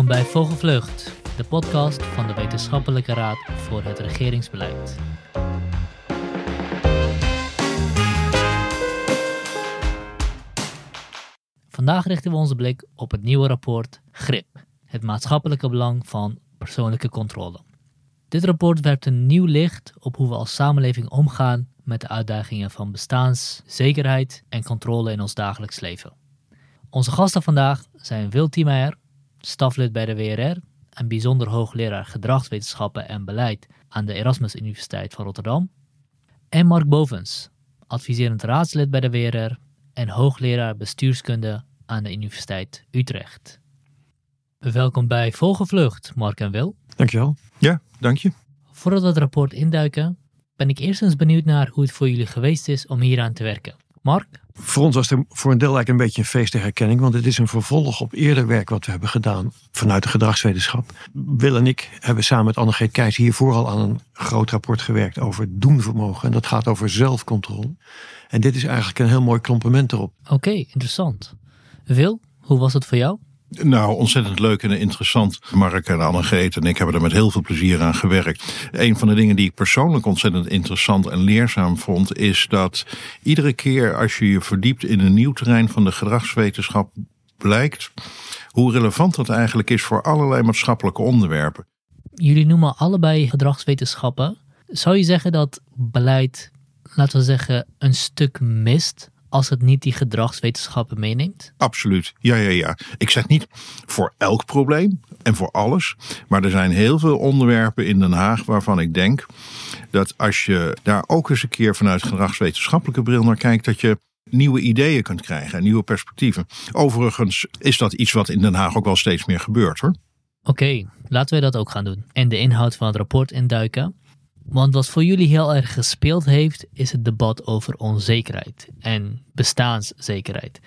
Welkom bij Vogelvlucht, de podcast van de Wetenschappelijke Raad voor het Regeringsbeleid. Vandaag richten we onze blik op het nieuwe rapport GRIP, het maatschappelijke belang van persoonlijke controle. Dit rapport werpt een nieuw licht op hoe we als samenleving omgaan met de uitdagingen van bestaanszekerheid en controle in ons dagelijks leven. Onze gasten vandaag zijn Wil Thiemeyer, staflid bij de WRR en bijzonder hoogleraar gedragswetenschappen en beleid aan de Erasmus Universiteit van Rotterdam, en Mark Bovens, adviserend raadslid bij de WRR en hoogleraar bestuurskunde aan de Universiteit Utrecht. Welkom bij Volgevlucht, Mark en Wil. Dankjewel. Ja, dank je. Voordat we het rapport induiken, ben ik eerst eens benieuwd naar hoe het voor jullie geweest is om hieraan te werken. Mark? Voor ons was het voor een deel eigenlijk een beetje een feest der herkenning, want het is een vervolg op eerder werk wat we hebben gedaan vanuit de gedragswetenschap. Wil en ik hebben samen met Annegreet Keijs hiervoor al aan een groot rapport gewerkt over doenvermogen. En dat gaat over zelfcontrole. En dit is eigenlijk een heel mooi complement erop. Oké, interessant. Wil, hoe was het voor jou? Nou, ontzettend leuk en interessant. Mark en Annegreet en ik hebben er met heel veel plezier aan gewerkt. Een van de dingen die ik persoonlijk ontzettend interessant en leerzaam vond, is dat iedere keer als je je verdiept in een nieuw terrein van de gedragswetenschap, blijkt hoe relevant dat eigenlijk is voor allerlei maatschappelijke onderwerpen. Jullie noemen allebei gedragswetenschappen. Zou je zeggen dat beleid, laten we zeggen, een stuk mist als het niet die gedragswetenschappen meeneemt? Absoluut. Ja, ja, ja. Ik zeg niet voor elk probleem en voor alles. Maar er zijn heel veel onderwerpen in Den Haag waarvan ik denk dat als je daar ook eens een keer vanuit gedragswetenschappelijke bril naar kijkt, dat je nieuwe ideeën kunt krijgen en nieuwe perspectieven. Overigens is dat iets wat in Den Haag ook wel steeds meer gebeurt hoor. Oké, laten we dat ook gaan doen. En de inhoud van het rapport induiken. Want wat voor jullie heel erg gespeeld heeft, is het debat over onzekerheid en bestaanszekerheid.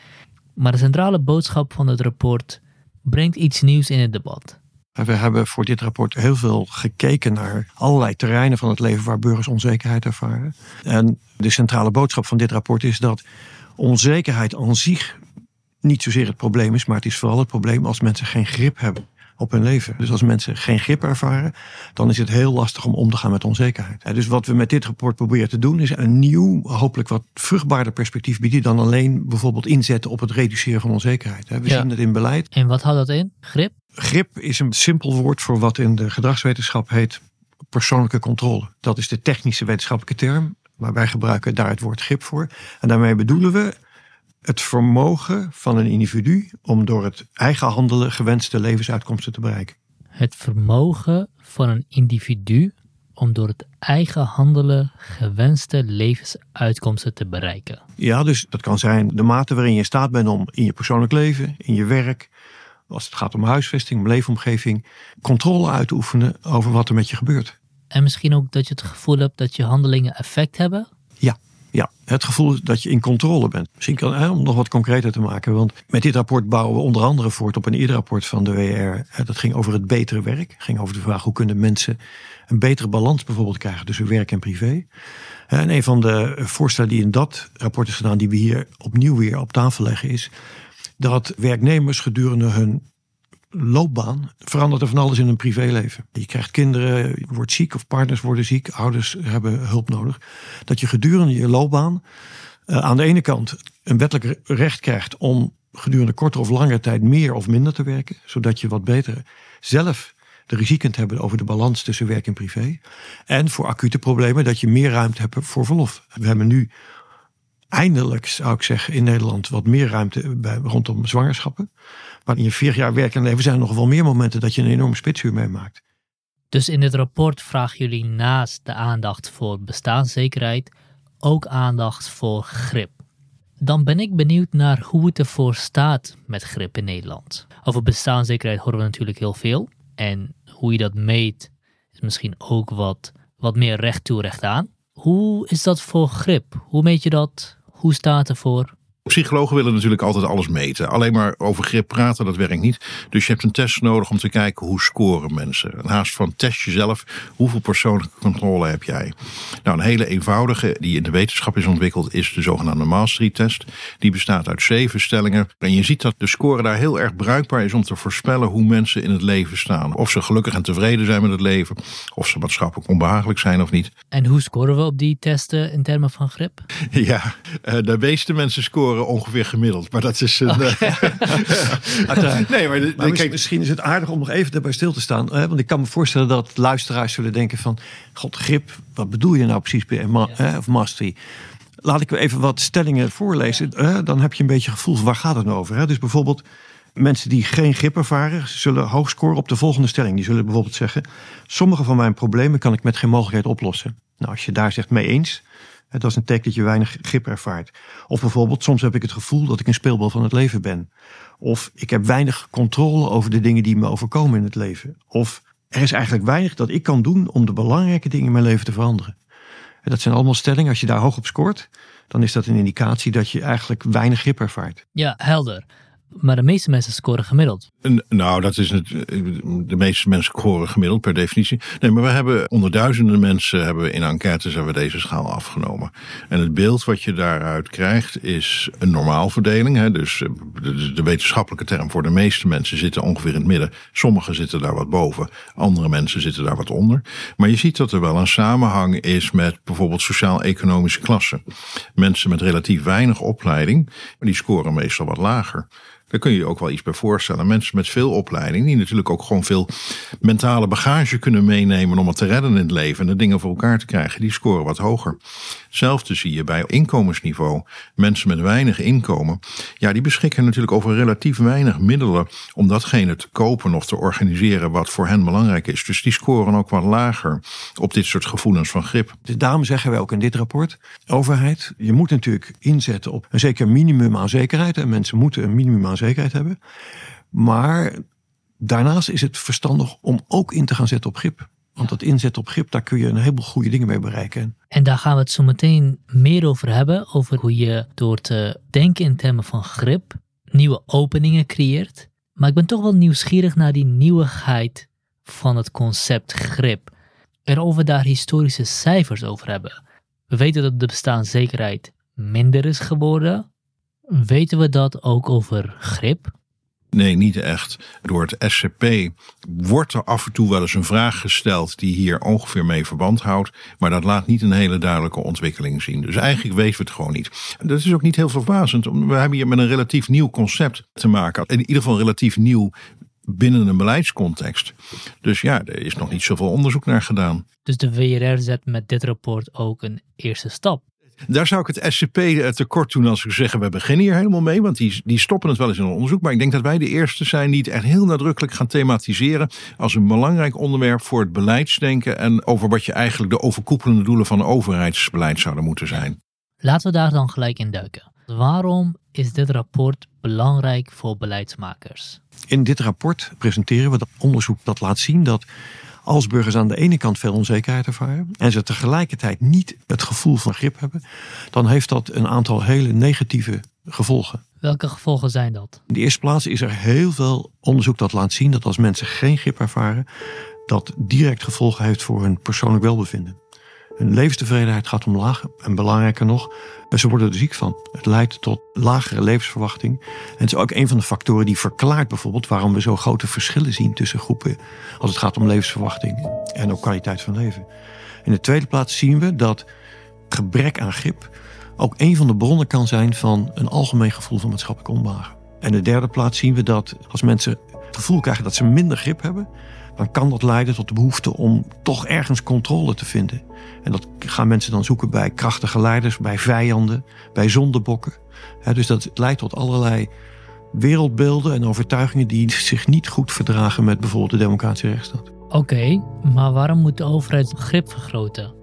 Maar de centrale boodschap van het rapport brengt iets nieuws in het debat. We hebben voor dit rapport heel veel gekeken naar allerlei terreinen van het leven waar burgers onzekerheid ervaren. En de centrale boodschap van dit rapport is dat onzekerheid aan zich niet zozeer het probleem is, maar het is vooral het probleem als mensen geen grip hebben op hun leven. Dus als mensen geen grip ervaren, dan is het heel lastig om om te gaan met onzekerheid. Dus wat we met dit rapport proberen te doen, is een nieuw, hopelijk wat vruchtbaarder perspectief bieden dan alleen bijvoorbeeld inzetten op het reduceren van onzekerheid. We Ja. zien het in beleid. En wat houdt dat in? Grip? Grip is een simpel woord voor wat in de gedragswetenschap heet persoonlijke controle. Dat is de technische wetenschappelijke term, maar wij gebruiken daar het woord grip voor. En daarmee bedoelen we het vermogen van een individu om door het eigen handelen gewenste levensuitkomsten te bereiken. Het vermogen van een individu om door het eigen handelen gewenste levensuitkomsten te bereiken. Ja, dus dat kan zijn de mate waarin je in staat bent om in je persoonlijk leven, in je werk, als het gaat om huisvesting, om leefomgeving, controle uit te oefenen over wat er met je gebeurt. En misschien ook dat je het gevoel hebt dat je handelingen effect hebben. Ja, ja, het gevoel dat je in controle bent. Misschien kan, om nog wat concreter te maken. Want met dit rapport bouwen we onder andere voort op een eerder rapport van de WR. Dat ging over het betere werk. ging over de vraag hoe kunnen mensen een betere balans bijvoorbeeld krijgen tussen werk en privé. En een van de voorstellen die in dat rapport is gedaan, die we hier opnieuw weer op tafel leggen, is dat werknemers gedurende hun loopbaan verandert er van alles in hun privéleven. Je krijgt kinderen, je wordt ziek of partners worden ziek, ouders hebben hulp nodig. Dat je gedurende je loopbaan eh, aan de ene kant een wettelijk recht krijgt om gedurende kortere of langere tijd meer of minder te werken, zodat je wat beter zelf de regie kunt hebben over de balans tussen werk en privé. En voor acute problemen dat je meer ruimte hebt voor verlof. We hebben nu eindelijk, zou ik zeggen, in Nederland wat meer ruimte bij, rondom zwangerschappen. Maar in je vier jaar werk en leven zijn er nog wel meer momenten dat je een enorme spitsuur meemaakt. Dus in dit rapport vragen jullie naast de aandacht voor bestaanszekerheid ook aandacht voor grip. Dan ben ik benieuwd naar hoe het ervoor staat met grip in Nederland. Over bestaanszekerheid horen we natuurlijk heel veel. En hoe je dat meet is misschien ook wat, wat meer recht toe recht aan. Hoe is dat voor grip? Hoe meet je dat? Hoe staat het ervoor? Psychologen willen natuurlijk altijd alles meten. Alleen maar over grip praten, dat werkt niet. Dus je hebt een test nodig om te kijken hoe scoren mensen. Een haast van test jezelf, hoeveel persoonlijke controle heb jij? Nou, een hele eenvoudige, die in de wetenschap is ontwikkeld, is de zogenaamde Mastery-test. Die bestaat uit zeven stellingen. En je ziet dat de score daar heel erg bruikbaar is om te voorspellen hoe mensen in het leven staan. Of ze gelukkig en tevreden zijn met het leven, of ze maatschappelijk onbehagelijk zijn of niet. En hoe scoren we op die testen in termen van grip? Ja, eh, de meeste mensen scoren ongeveer gemiddeld. Maar dat is een. eh, nee, maar, de- Maar mis- kijk, misschien is het aardig om nog even daarbij stil te staan. Hè? Want ik kan me voorstellen dat luisteraars zullen denken van... God, grip, wat bedoel je nou precies bij ma- hè, of mastery? Laat ik even wat stellingen voorlezen. Hè? Dan heb je een beetje gevoel van waar gaat het nou over. Hè? Dus bijvoorbeeld mensen die geen grip ervaren... zullen hoog scoren op de volgende stelling. Die zullen bijvoorbeeld zeggen... sommige van mijn problemen kan ik met geen mogelijkheid oplossen. Nou, als je daar zegt mee eens... dat is een teken dat je weinig grip ervaart. Of bijvoorbeeld, soms heb ik het gevoel dat ik een speelbal van het leven ben. Of ik heb weinig controle over de dingen die me overkomen in het leven. Of er is eigenlijk weinig dat ik kan doen om de belangrijke dingen in mijn leven te veranderen. En dat zijn allemaal stellingen. Als je daar hoog op scoort, dan is dat een indicatie dat je eigenlijk weinig grip ervaart. Ja, helder. Maar de meeste mensen scoren gemiddeld. Nou, dat is het. De meeste mensen scoren gemiddeld per definitie. Nee, maar we hebben onder duizenden mensen hebben we in enquêtes hebben we deze schaal afgenomen. En het beeld wat je daaruit krijgt is een normaalverdeling. Hè? Dus eh, de, de wetenschappelijke term voor de meeste mensen zitten ongeveer in het midden. Sommigen zitten daar wat boven, andere mensen zitten daar wat onder. Maar je ziet dat er wel een samenhang is met bijvoorbeeld sociaal-economische klassen. Mensen met relatief weinig opleiding, die scoren meestal wat lager. Daar kun je je ook wel iets bij voorstellen. Mensen met veel opleiding, die natuurlijk ook gewoon veel mentale bagage kunnen meenemen om het te redden in het leven en de dingen voor elkaar te krijgen, die scoren wat hoger. Hetzelfde zie je bij inkomensniveau. Mensen met weinig inkomen, ja, die beschikken natuurlijk over relatief weinig middelen om datgene te kopen of te organiseren wat voor hen belangrijk is. Dus die scoren ook wat lager op dit soort gevoelens van grip. Daarom zeggen wij ook in dit rapport, overheid, je moet natuurlijk inzetten op een zeker minimum aan zekerheid. En mensen moeten een minimum aan zekerheid hebben. Maar daarnaast is het verstandig om ook in te gaan zetten op grip. Want dat inzetten op grip, daar kun je een heleboel goede dingen mee bereiken. En daar gaan we het zo meteen meer over hebben. Over hoe je door te denken in termen van grip nieuwe openingen creëert. Maar ik ben toch wel nieuwsgierig naar die nieuwigheid van het concept grip. En of we daar historische cijfers over hebben. We weten dat de bestaanszekerheid minder is geworden. Weten we dat ook over grip? Nee, niet echt. Door het SCP wordt er af en toe wel eens een vraag gesteld die hier ongeveer mee verband houdt. Maar dat laat niet een hele duidelijke ontwikkeling zien. Dus eigenlijk weten we het gewoon niet. Dat is ook niet heel verfazend. We hebben hier met een relatief nieuw concept te maken. In ieder geval relatief nieuw binnen een beleidscontext. Dus ja, er is nog niet zoveel onderzoek naar gedaan. Dus de WRR zet met dit rapport ook een eerste stap. Daar zou ik het SCP tekort doen als ik zeggen, we beginnen hier helemaal mee. Want die, die stoppen het wel eens in een onderzoek. Maar ik denk dat wij de eerste zijn die het echt heel nadrukkelijk gaan thematiseren. Als een belangrijk onderwerp voor het beleidsdenken. En over wat je eigenlijk de overkoepelende doelen van overheidsbeleid zouden moeten zijn. Laten we daar dan gelijk in duiken. Waarom is dit rapport belangrijk voor beleidsmakers? In dit rapport presenteren we dat onderzoek dat laat zien dat als burgers aan de ene kant veel onzekerheid ervaren en ze tegelijkertijd niet het gevoel van grip hebben, dan heeft dat een aantal hele negatieve gevolgen. Welke gevolgen zijn dat? In de eerste plaats is er heel veel onderzoek dat laat zien dat als mensen geen grip ervaren, dat direct gevolgen heeft voor hun persoonlijk welbevinden. Hun levenstevredenheid gaat omlaag en belangrijker nog, ze worden er ziek van. Het leidt tot lagere levensverwachting. En het is ook een van de factoren die verklaart bijvoorbeeld waarom we zo grote verschillen zien tussen groepen als het gaat om levensverwachting en ook kwaliteit van leven. In de tweede plaats zien we dat gebrek aan grip ook een van de bronnen kan zijn van een algemeen gevoel van maatschappelijk onbehagen. En in de derde plaats zien we dat als mensen het gevoel krijgen dat ze minder grip hebben, dan kan dat leiden tot de behoefte om toch ergens controle te vinden. En dat gaan mensen dan zoeken bij krachtige leiders, bij vijanden, bij zondebokken. dus dat leidt tot allerlei wereldbeelden en overtuigingen die zich niet goed verdragen met bijvoorbeeld de democratische rechtsstaat. Oké, maar waarom moet de overheid grip vergroten?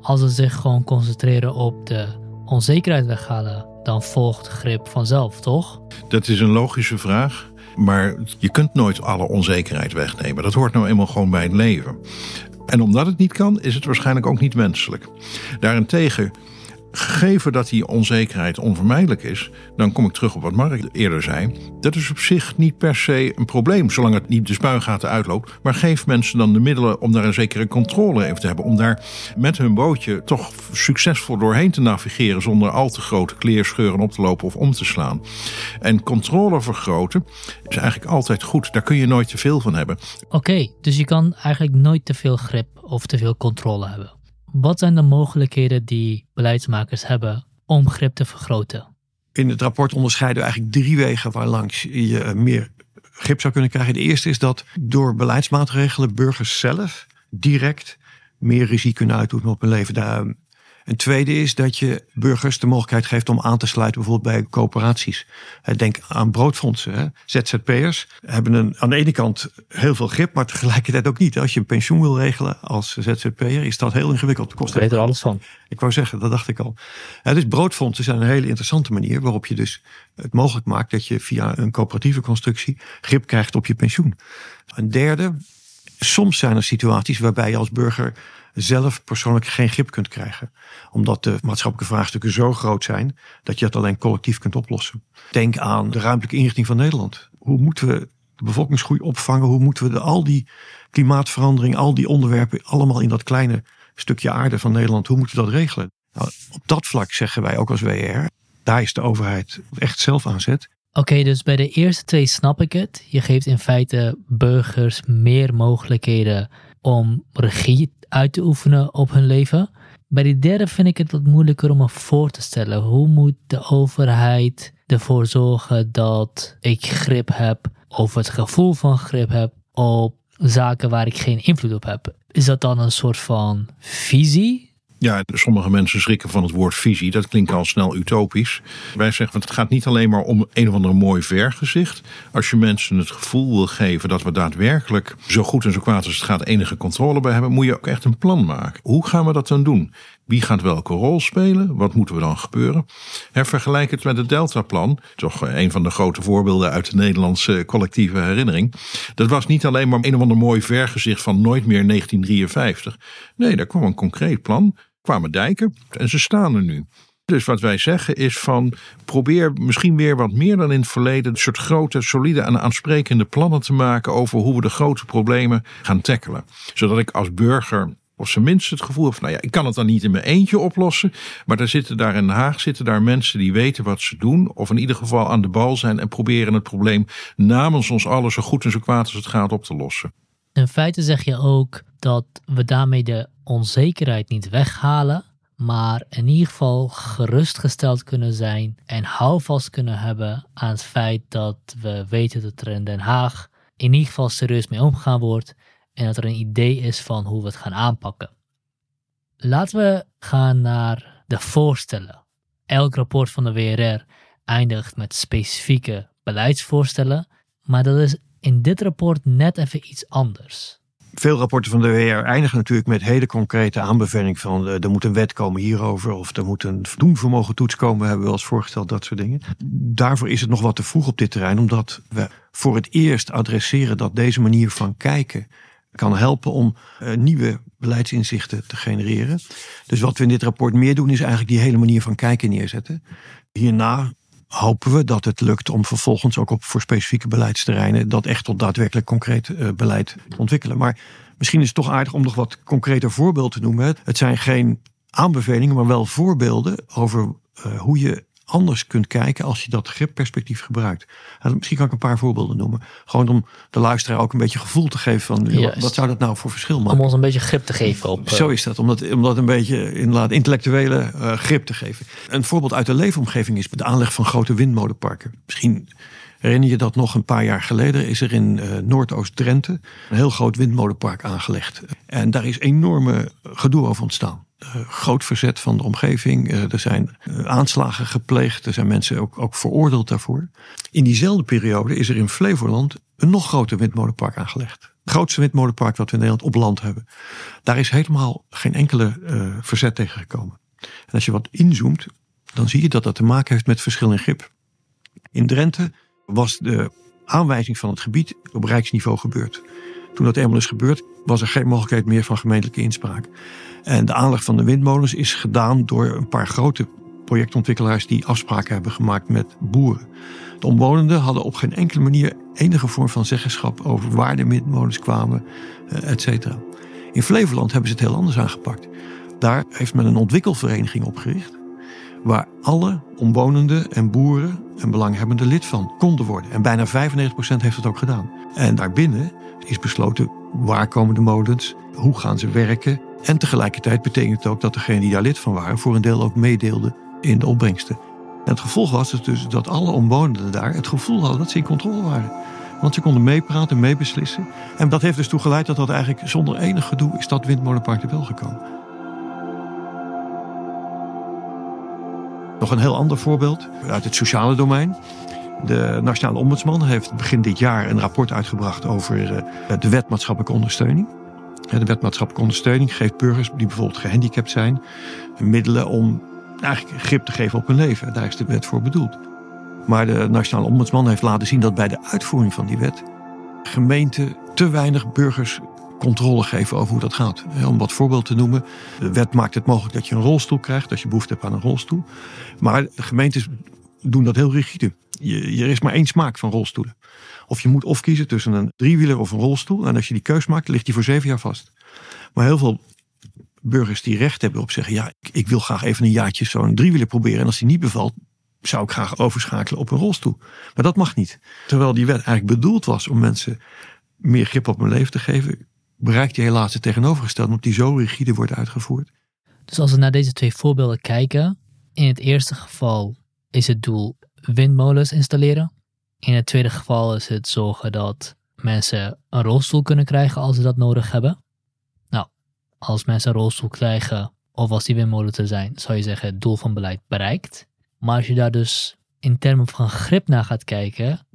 Als ze zich gewoon concentreren op de onzekerheid weghalen, dan volgt grip vanzelf, toch? Dat is een logische vraag. Maar je kunt nooit alle onzekerheid wegnemen. Dat hoort nou eenmaal gewoon bij het leven. En omdat het niet kan, is het waarschijnlijk ook niet wenselijk. Daarentegen, Gegeven dat die onzekerheid onvermijdelijk is, dan kom ik terug op wat Mark eerder zei. Dat is op zich niet per se een probleem, zolang het niet de spuigaten uitloopt. Maar geef mensen dan de middelen om daar een zekere controle over te hebben. Om daar met hun bootje toch succesvol doorheen te navigeren zonder al te grote kleerscheuren op te lopen of om te slaan. En controle vergroten is eigenlijk altijd goed. Daar kun je nooit te veel van hebben. Oké, dus je kan eigenlijk nooit te veel grip of te veel controle hebben. Wat zijn de mogelijkheden die beleidsmakers hebben om grip te vergroten? In het rapport onderscheiden we eigenlijk drie wegen waarlangs je meer grip zou kunnen krijgen. De eerste is dat door beleidsmaatregelen burgers zelf direct meer regie kunnen uitoefenen op hun leven. Een tweede is dat je burgers de mogelijkheid geeft om aan te sluiten, bijvoorbeeld bij coöperaties. Denk aan broodfondsen. ZZP'ers hebben een, aan de ene kant heel veel grip, maar tegelijkertijd ook niet. Als je een pensioen wil regelen als ZZP'er, is dat heel ingewikkeld. Kost ik weet er alles van. Ik wou zeggen, dat dacht ik al. dus broodfondsen zijn een hele interessante manier waarop je dus het mogelijk maakt dat je via een coöperatieve constructie grip krijgt op je pensioen. Een derde, soms zijn er situaties waarbij je als burger zelf persoonlijk geen grip kunt krijgen. Omdat de maatschappelijke vraagstukken zo groot zijn dat je het alleen collectief kunt oplossen. Denk aan de ruimtelijke inrichting van Nederland. Hoe moeten we de bevolkingsgroei opvangen? Hoe moeten we de, al die klimaatverandering, al die onderwerpen allemaal in dat kleine stukje aarde van Nederland, hoe moeten we dat regelen? Nou, op dat vlak zeggen wij ook als WR, daar is de overheid echt zelf aan zet. Oké, dus bij de eerste twee snap ik het. Je geeft in feite burgers meer mogelijkheden om regie uit te oefenen op hun leven. Bij die derde vind ik het wat moeilijker om me voor te stellen. Hoe moet de overheid ervoor zorgen dat ik grip heb, of het gevoel van grip heb, op zaken waar ik geen invloed op heb? Is dat dan een soort van visie ja, sommige mensen schrikken van het woord visie. Dat klinkt al snel utopisch. Wij zeggen, want het gaat niet alleen maar om een of ander mooi vergezicht. Als je mensen het gevoel wil geven dat we daadwerkelijk zo goed en zo kwaad als het gaat enige controle bij hebben, moet je ook echt een plan maken. Hoe gaan we dat dan doen? Wie gaat welke rol spelen? Wat moeten we dan gebeuren? vergelijk het met het Deltaplan. Toch een van de grote voorbeelden uit de Nederlandse collectieve herinnering. Dat was niet alleen maar een of ander mooi vergezicht van nooit meer 1953. Nee, daar kwam een concreet plan kwamen dijken en ze staan er nu. Dus wat wij zeggen is van probeer misschien weer wat meer dan in het verleden een soort grote, solide en aansprekende plannen te maken over hoe we de grote problemen gaan tackelen. Zodat ik als burger of zijn minst het gevoel van, nou ja, ik kan het dan niet in mijn eentje oplossen. Maar er zitten daar in Den Haag zitten daar mensen die weten wat ze doen. Of in ieder geval aan de bal zijn en proberen het probleem namens ons allen zo goed en zo kwaad als het gaat op te lossen. In feite zeg je ook dat we daarmee de onzekerheid niet weghalen, maar in ieder geval gerustgesteld kunnen zijn en houvast kunnen hebben aan het feit dat we weten dat er in Den Haag in ieder geval serieus mee omgegaan wordt en dat er een idee is van hoe we het gaan aanpakken. Laten we gaan naar de voorstellen. Elk rapport van de WRR eindigt met specifieke beleidsvoorstellen, maar dat is in dit rapport net even iets anders. Veel rapporten van de WR eindigen natuurlijk met hele concrete aanbeveling van uh, er moet een wet komen hierover of er moet een doenvermogen toets komen, we hebben we wel eens voorgesteld, dat soort dingen. Daarvoor is het nog wat te vroeg op dit terrein, omdat we voor het eerst adresseren dat deze manier van kijken kan helpen om uh, nieuwe beleidsinzichten te genereren. Dus wat we in dit rapport meer doen, is eigenlijk die hele manier van kijken neerzetten. Hierna hopen we dat het lukt om vervolgens ook op voor specifieke beleidsterreinen dat echt tot daadwerkelijk concreet uh, beleid te ontwikkelen. Maar misschien is het toch aardig om nog wat concreter voorbeelden te noemen. Het zijn geen aanbevelingen, maar wel voorbeelden over uh, hoe je anders kunt kijken als je dat gripperspectief gebruikt. misschien kan ik een paar voorbeelden noemen. Gewoon om de luisteraar ook een beetje gevoel te geven van wat, zou dat nou voor verschil maken. Om ons een beetje grip te geven op. Zo is dat, om dat, om dat een beetje inderdaad intellectuele uh, grip te geven. Een voorbeeld uit de leefomgeving is de aanleg van grote windmolenparken. Misschien Herinner je dat nog een paar jaar geleden is er in uh, Noordoost-Drenthe een heel groot windmolenpark aangelegd. En daar is enorme gedoe over ontstaan. Uh, groot verzet van de omgeving. Uh, er zijn aanslagen gepleegd. Er zijn mensen ook, ook veroordeeld daarvoor. In diezelfde periode is er in Flevoland een nog groter windmolenpark aangelegd. Het grootste windmolenpark dat we in Nederland op land hebben. Daar is helemaal geen enkele verzet tegen gekomen. En als je wat inzoomt, dan zie je dat dat te maken heeft met verschil in grip. In Drenthe was de aanwijzing van het gebied op rijksniveau gebeurd. Toen dat eenmaal is gebeurd, was er geen mogelijkheid meer van gemeentelijke inspraak. En de aanleg van de windmolens is gedaan door een paar grote projectontwikkelaars die afspraken hebben gemaakt met boeren. De omwonenden hadden op geen enkele manier enige vorm van zeggenschap over waar de windmolens kwamen, eh, et cetera. In Flevoland hebben ze het heel anders aangepakt. Daar heeft men een ontwikkelvereniging opgericht. Waar alle omwonenden en boeren en belanghebbenden lid van konden worden. En bijna 95% heeft het ook gedaan. En daarbinnen is besloten waar komen de molens, hoe gaan ze werken. En tegelijkertijd betekent het ook dat degenen die daar lid van waren voor een deel ook meedeelden in de opbrengsten. En het gevolg was dus dat alle omwonenden daar het gevoel hadden dat ze in controle waren. Want ze konden meepraten, meebeslissen. En dat heeft dus toe geleid dat dat eigenlijk zonder enig gedoe is dat windmolenpark er wel gekomen. Nog een heel ander voorbeeld uit het sociale domein. De Nationale Ombudsman heeft begin dit jaar een rapport uitgebracht over eh, de wet maatschappelijke ondersteuning. De wet maatschappelijke ondersteuning geeft burgers die bijvoorbeeld gehandicapt zijn middelen om eigenlijk grip te geven op hun leven. Daar is de wet voor bedoeld. Maar de Nationale Ombudsman heeft laten zien dat bij de uitvoering van die wet gemeenten te weinig burgers controle geven over hoe dat gaat. Om wat voorbeeld te noemen, de wet maakt het mogelijk dat je een rolstoel krijgt als je behoefte hebt aan een rolstoel. Maar gemeentes doen dat heel rigide. Je, er is maar één smaak van rolstoelen. Of je moet of kiezen tussen een driewieler of een rolstoel. En als je die keus maakt, ligt die voor zeven jaar vast. Maar heel veel burgers die recht hebben op zeggen: ja, ik, ik wil graag even een jaartje zo'n driewieler proberen. En als die niet bevalt, zou ik graag overschakelen op een rolstoel. Maar dat mag niet. Terwijl die wet eigenlijk bedoeld was om mensen meer grip op hun leven te geven, bereikt die helaas het tegenovergestelde, omdat die zo rigide wordt uitgevoerd. Dus als we naar deze twee voorbeelden kijken, in het eerste geval is het doel windmolens installeren. In het tweede geval is het zorgen dat mensen een rolstoel kunnen krijgen als ze dat nodig hebben. Nou, als mensen een rolstoel krijgen of als die windmolen er zijn, zou je zeggen het doel van beleid bereikt. Maar als je daar dus in termen van grip naar gaat kijken,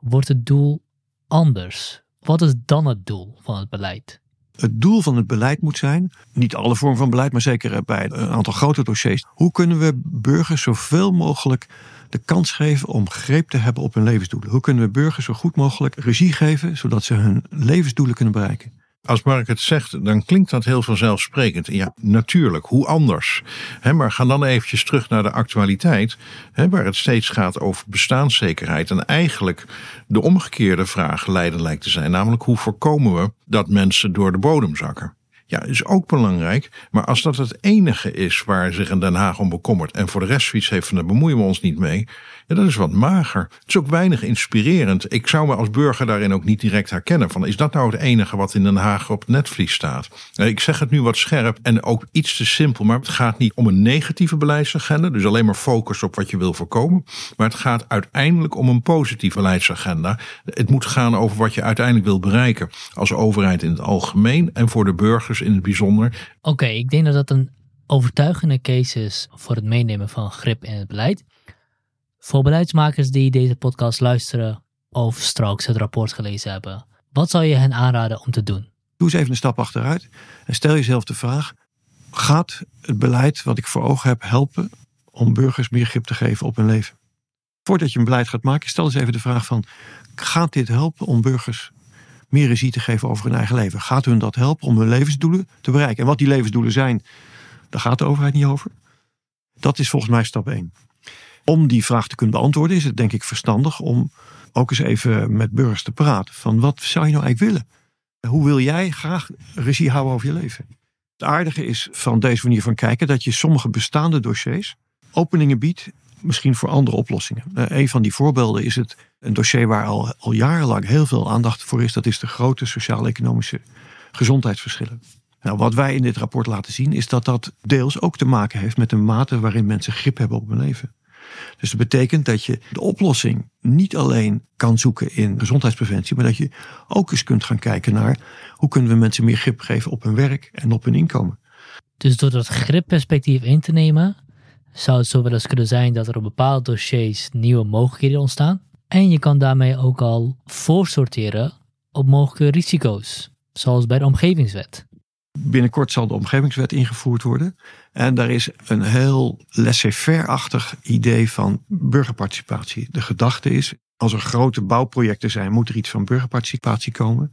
wordt het doel anders. Wat is dan het doel van het beleid? Het doel van het beleid moet zijn, niet alle vormen van beleid, maar zeker bij een aantal grote dossiers. Hoe kunnen we burgers zoveel mogelijk de kans geven om greep te hebben op hun levensdoelen? Hoe kunnen we burgers zo goed mogelijk regie geven, zodat ze hun levensdoelen kunnen bereiken? Als Mark het zegt, dan klinkt dat heel vanzelfsprekend. Ja, natuurlijk, hoe anders? maar ga dan eventjes terug naar de actualiteit, waar het steeds gaat over bestaanszekerheid. En eigenlijk de omgekeerde vraag leiden lijkt te zijn, namelijk hoe voorkomen we dat mensen door de bodem zakken? Ja, is ook belangrijk. Maar als dat het enige is waar zich in Den Haag om bekommert en voor de rest zoiets heeft van daar bemoeien we ons niet mee, ja, dat is wat mager. Het is ook weinig inspirerend. Ik zou me als burger daarin ook niet direct herkennen. Van, is dat nou het enige wat in Den Haag op het netvlies staat? Eh, ik zeg het nu wat scherp en ook iets te simpel. Maar het gaat niet om een negatieve beleidsagenda. Dus alleen maar focus op wat je wil voorkomen. Maar het gaat uiteindelijk om een positieve beleidsagenda. Het moet gaan over wat je uiteindelijk wil bereiken. Als overheid in het algemeen en voor de burgers in het bijzonder. Oké, ik denk dat dat een overtuigende case is voor het meenemen van grip in het beleid. Voor beleidsmakers die deze podcast luisteren of straks het rapport gelezen hebben, wat zou je hen aanraden om te doen? Doe eens even een stap achteruit en stel jezelf de vraag: gaat het beleid wat ik voor ogen heb helpen om burgers meer grip te geven op hun leven? Voordat je een beleid gaat maken, stel eens even de vraag van: gaat dit helpen om burgers meer regie te geven over hun eigen leven? Gaat hun dat helpen om hun levensdoelen te bereiken? En wat die levensdoelen zijn, daar gaat de overheid niet over. Dat is volgens mij stap 1. Om die vraag te kunnen beantwoorden is het denk ik verstandig om ook eens even met burgers te praten. Van wat zou je nou eigenlijk willen? Hoe wil jij graag regie houden over je leven? Het aardige is van deze manier van kijken dat je sommige bestaande dossiers openingen biedt, misschien voor andere oplossingen. Uh, een van die voorbeelden is het een dossier waar al, al jarenlang heel veel aandacht voor is. Dat is de grote sociaal-economische gezondheidsverschillen. Nou, wat wij in dit rapport laten zien is dat dat deels ook te maken heeft met de mate waarin mensen grip hebben op hun leven. Dus dat betekent dat je de oplossing niet alleen kan zoeken in gezondheidspreventie, maar dat je ook eens kunt gaan kijken naar hoe kunnen we mensen meer grip geven op hun werk en op hun inkomen. Dus door dat gripperspectief in te nemen, zou het zo wel eens kunnen zijn dat er op bepaalde dossiers nieuwe mogelijkheden ontstaan. En je kan daarmee ook al voorsorteren op mogelijke risico's, zoals bij de omgevingswet. Binnenkort zal de omgevingswet ingevoerd worden. En daar is een heel laissez-faire-achtig idee van burgerparticipatie. De gedachte is, Als er grote bouwprojecten zijn, moet er iets van burgerparticipatie komen.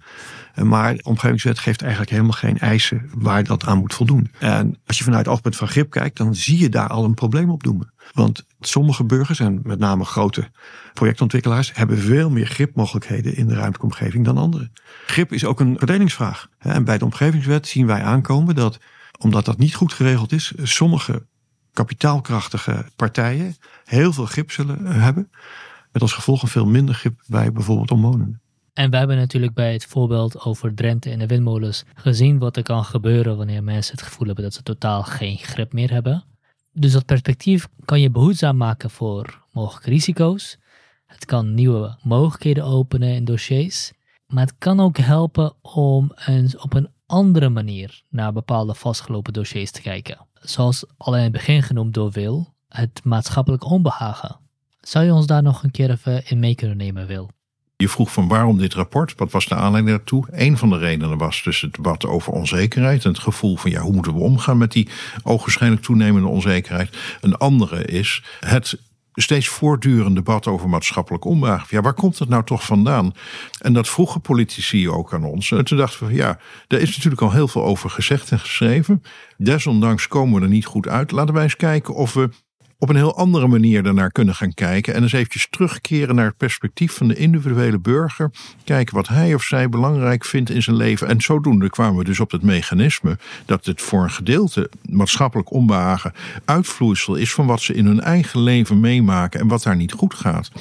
Eh, Maar de omgevingswet geeft eigenlijk helemaal geen eisen waar dat aan moet voldoen. En als je vanuit het oogpunt van grip kijkt, dan zie je daar al een probleem op doemen. Want sommige burgers, en met name grote projectontwikkelaars, hebben veel meer gripmogelijkheden in de ruimtelijke omgeving dan anderen. Grip is ook een verdelingsvraag. En bij de omgevingswet zien wij aankomen dat, omdat dat niet goed geregeld is, sommige kapitaalkrachtige partijen heel veel grip zullen hebben. Met als gevolg een veel minder grip bij bijvoorbeeld omwonenden. En we hebben natuurlijk bij het voorbeeld over Drenthe en de windmolens gezien wat er kan gebeuren wanneer mensen het gevoel hebben dat ze totaal geen grip meer hebben. Dus dat perspectief kan je behoedzaam maken voor mogelijke risico's. Het kan nieuwe mogelijkheden openen in dossiers. Maar het kan ook helpen om eens op een andere manier naar bepaalde vastgelopen dossiers te kijken. Zoals al in het begin genoemd door Wil, het maatschappelijk onbehagen. Zou je ons daar nog een keer even in mee kunnen nemen, Wil? Je vroeg van waarom dit rapport? Wat was de aanleiding daartoe? Een van de redenen was dus het debat over onzekerheid. En het gevoel van ja, hoe moeten we omgaan met die ogenschijnlijk toenemende onzekerheid. Een andere is het steeds voortdurend debat over maatschappelijk onbehagen. Ja, waar komt het nou toch vandaan? En dat vroegen politici ook aan ons. En toen dachten we, ja, daar is natuurlijk al heel veel over gezegd en geschreven. Desondanks komen we er niet goed uit. Laten wij eens kijken of we op een heel andere manier daarnaar kunnen gaan kijken. En eens eventjes terugkeren naar het perspectief van de individuele burger. Kijken wat hij of zij belangrijk vindt in zijn leven. En zodoende kwamen we dus op het mechanisme dat het voor een gedeelte maatschappelijk onbehagen uitvloeisel is van wat ze in hun eigen leven meemaken en wat daar niet goed gaat.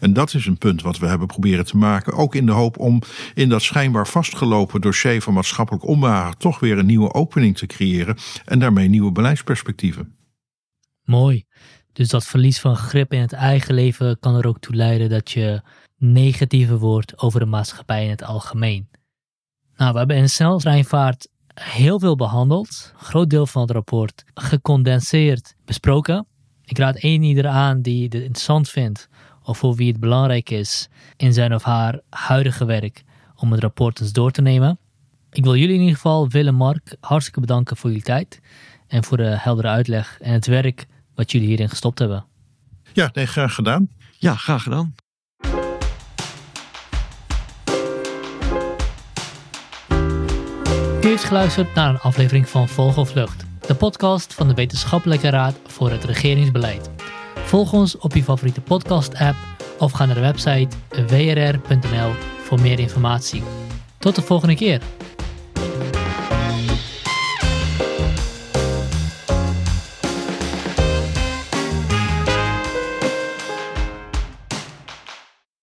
En dat is een punt wat we hebben proberen te maken. Ook in de hoop om in dat schijnbaar vastgelopen dossier van maatschappelijk onbehagen toch weer een nieuwe opening te creëren. En daarmee nieuwe beleidsperspectieven. Mooi. Dus dat verlies van grip in het eigen leven kan er ook toe leiden dat je negatiever wordt over de maatschappij in het algemeen. Nou, we hebben in sneltreinvaart heel veel behandeld. Een groot deel van het rapport gecondenseerd besproken. Ik raad één ieder aan die dit interessant vindt of voor wie het belangrijk is in zijn of haar huidige werk om het rapport eens door te nemen. Ik wil jullie in ieder geval, Willem Mark, hartstikke bedanken voor jullie tijd en voor de heldere uitleg en het werk wat jullie hierin gestopt hebben. Ja, nee, graag gedaan. Ja, graag gedaan. U heeft geluisterd naar een aflevering van Vogelvlucht, de podcast van de Wetenschappelijke Raad voor het Regeringsbeleid. Volg ons op je favoriete podcast-app of ga naar de website wrr.nl voor meer informatie. Tot de volgende keer.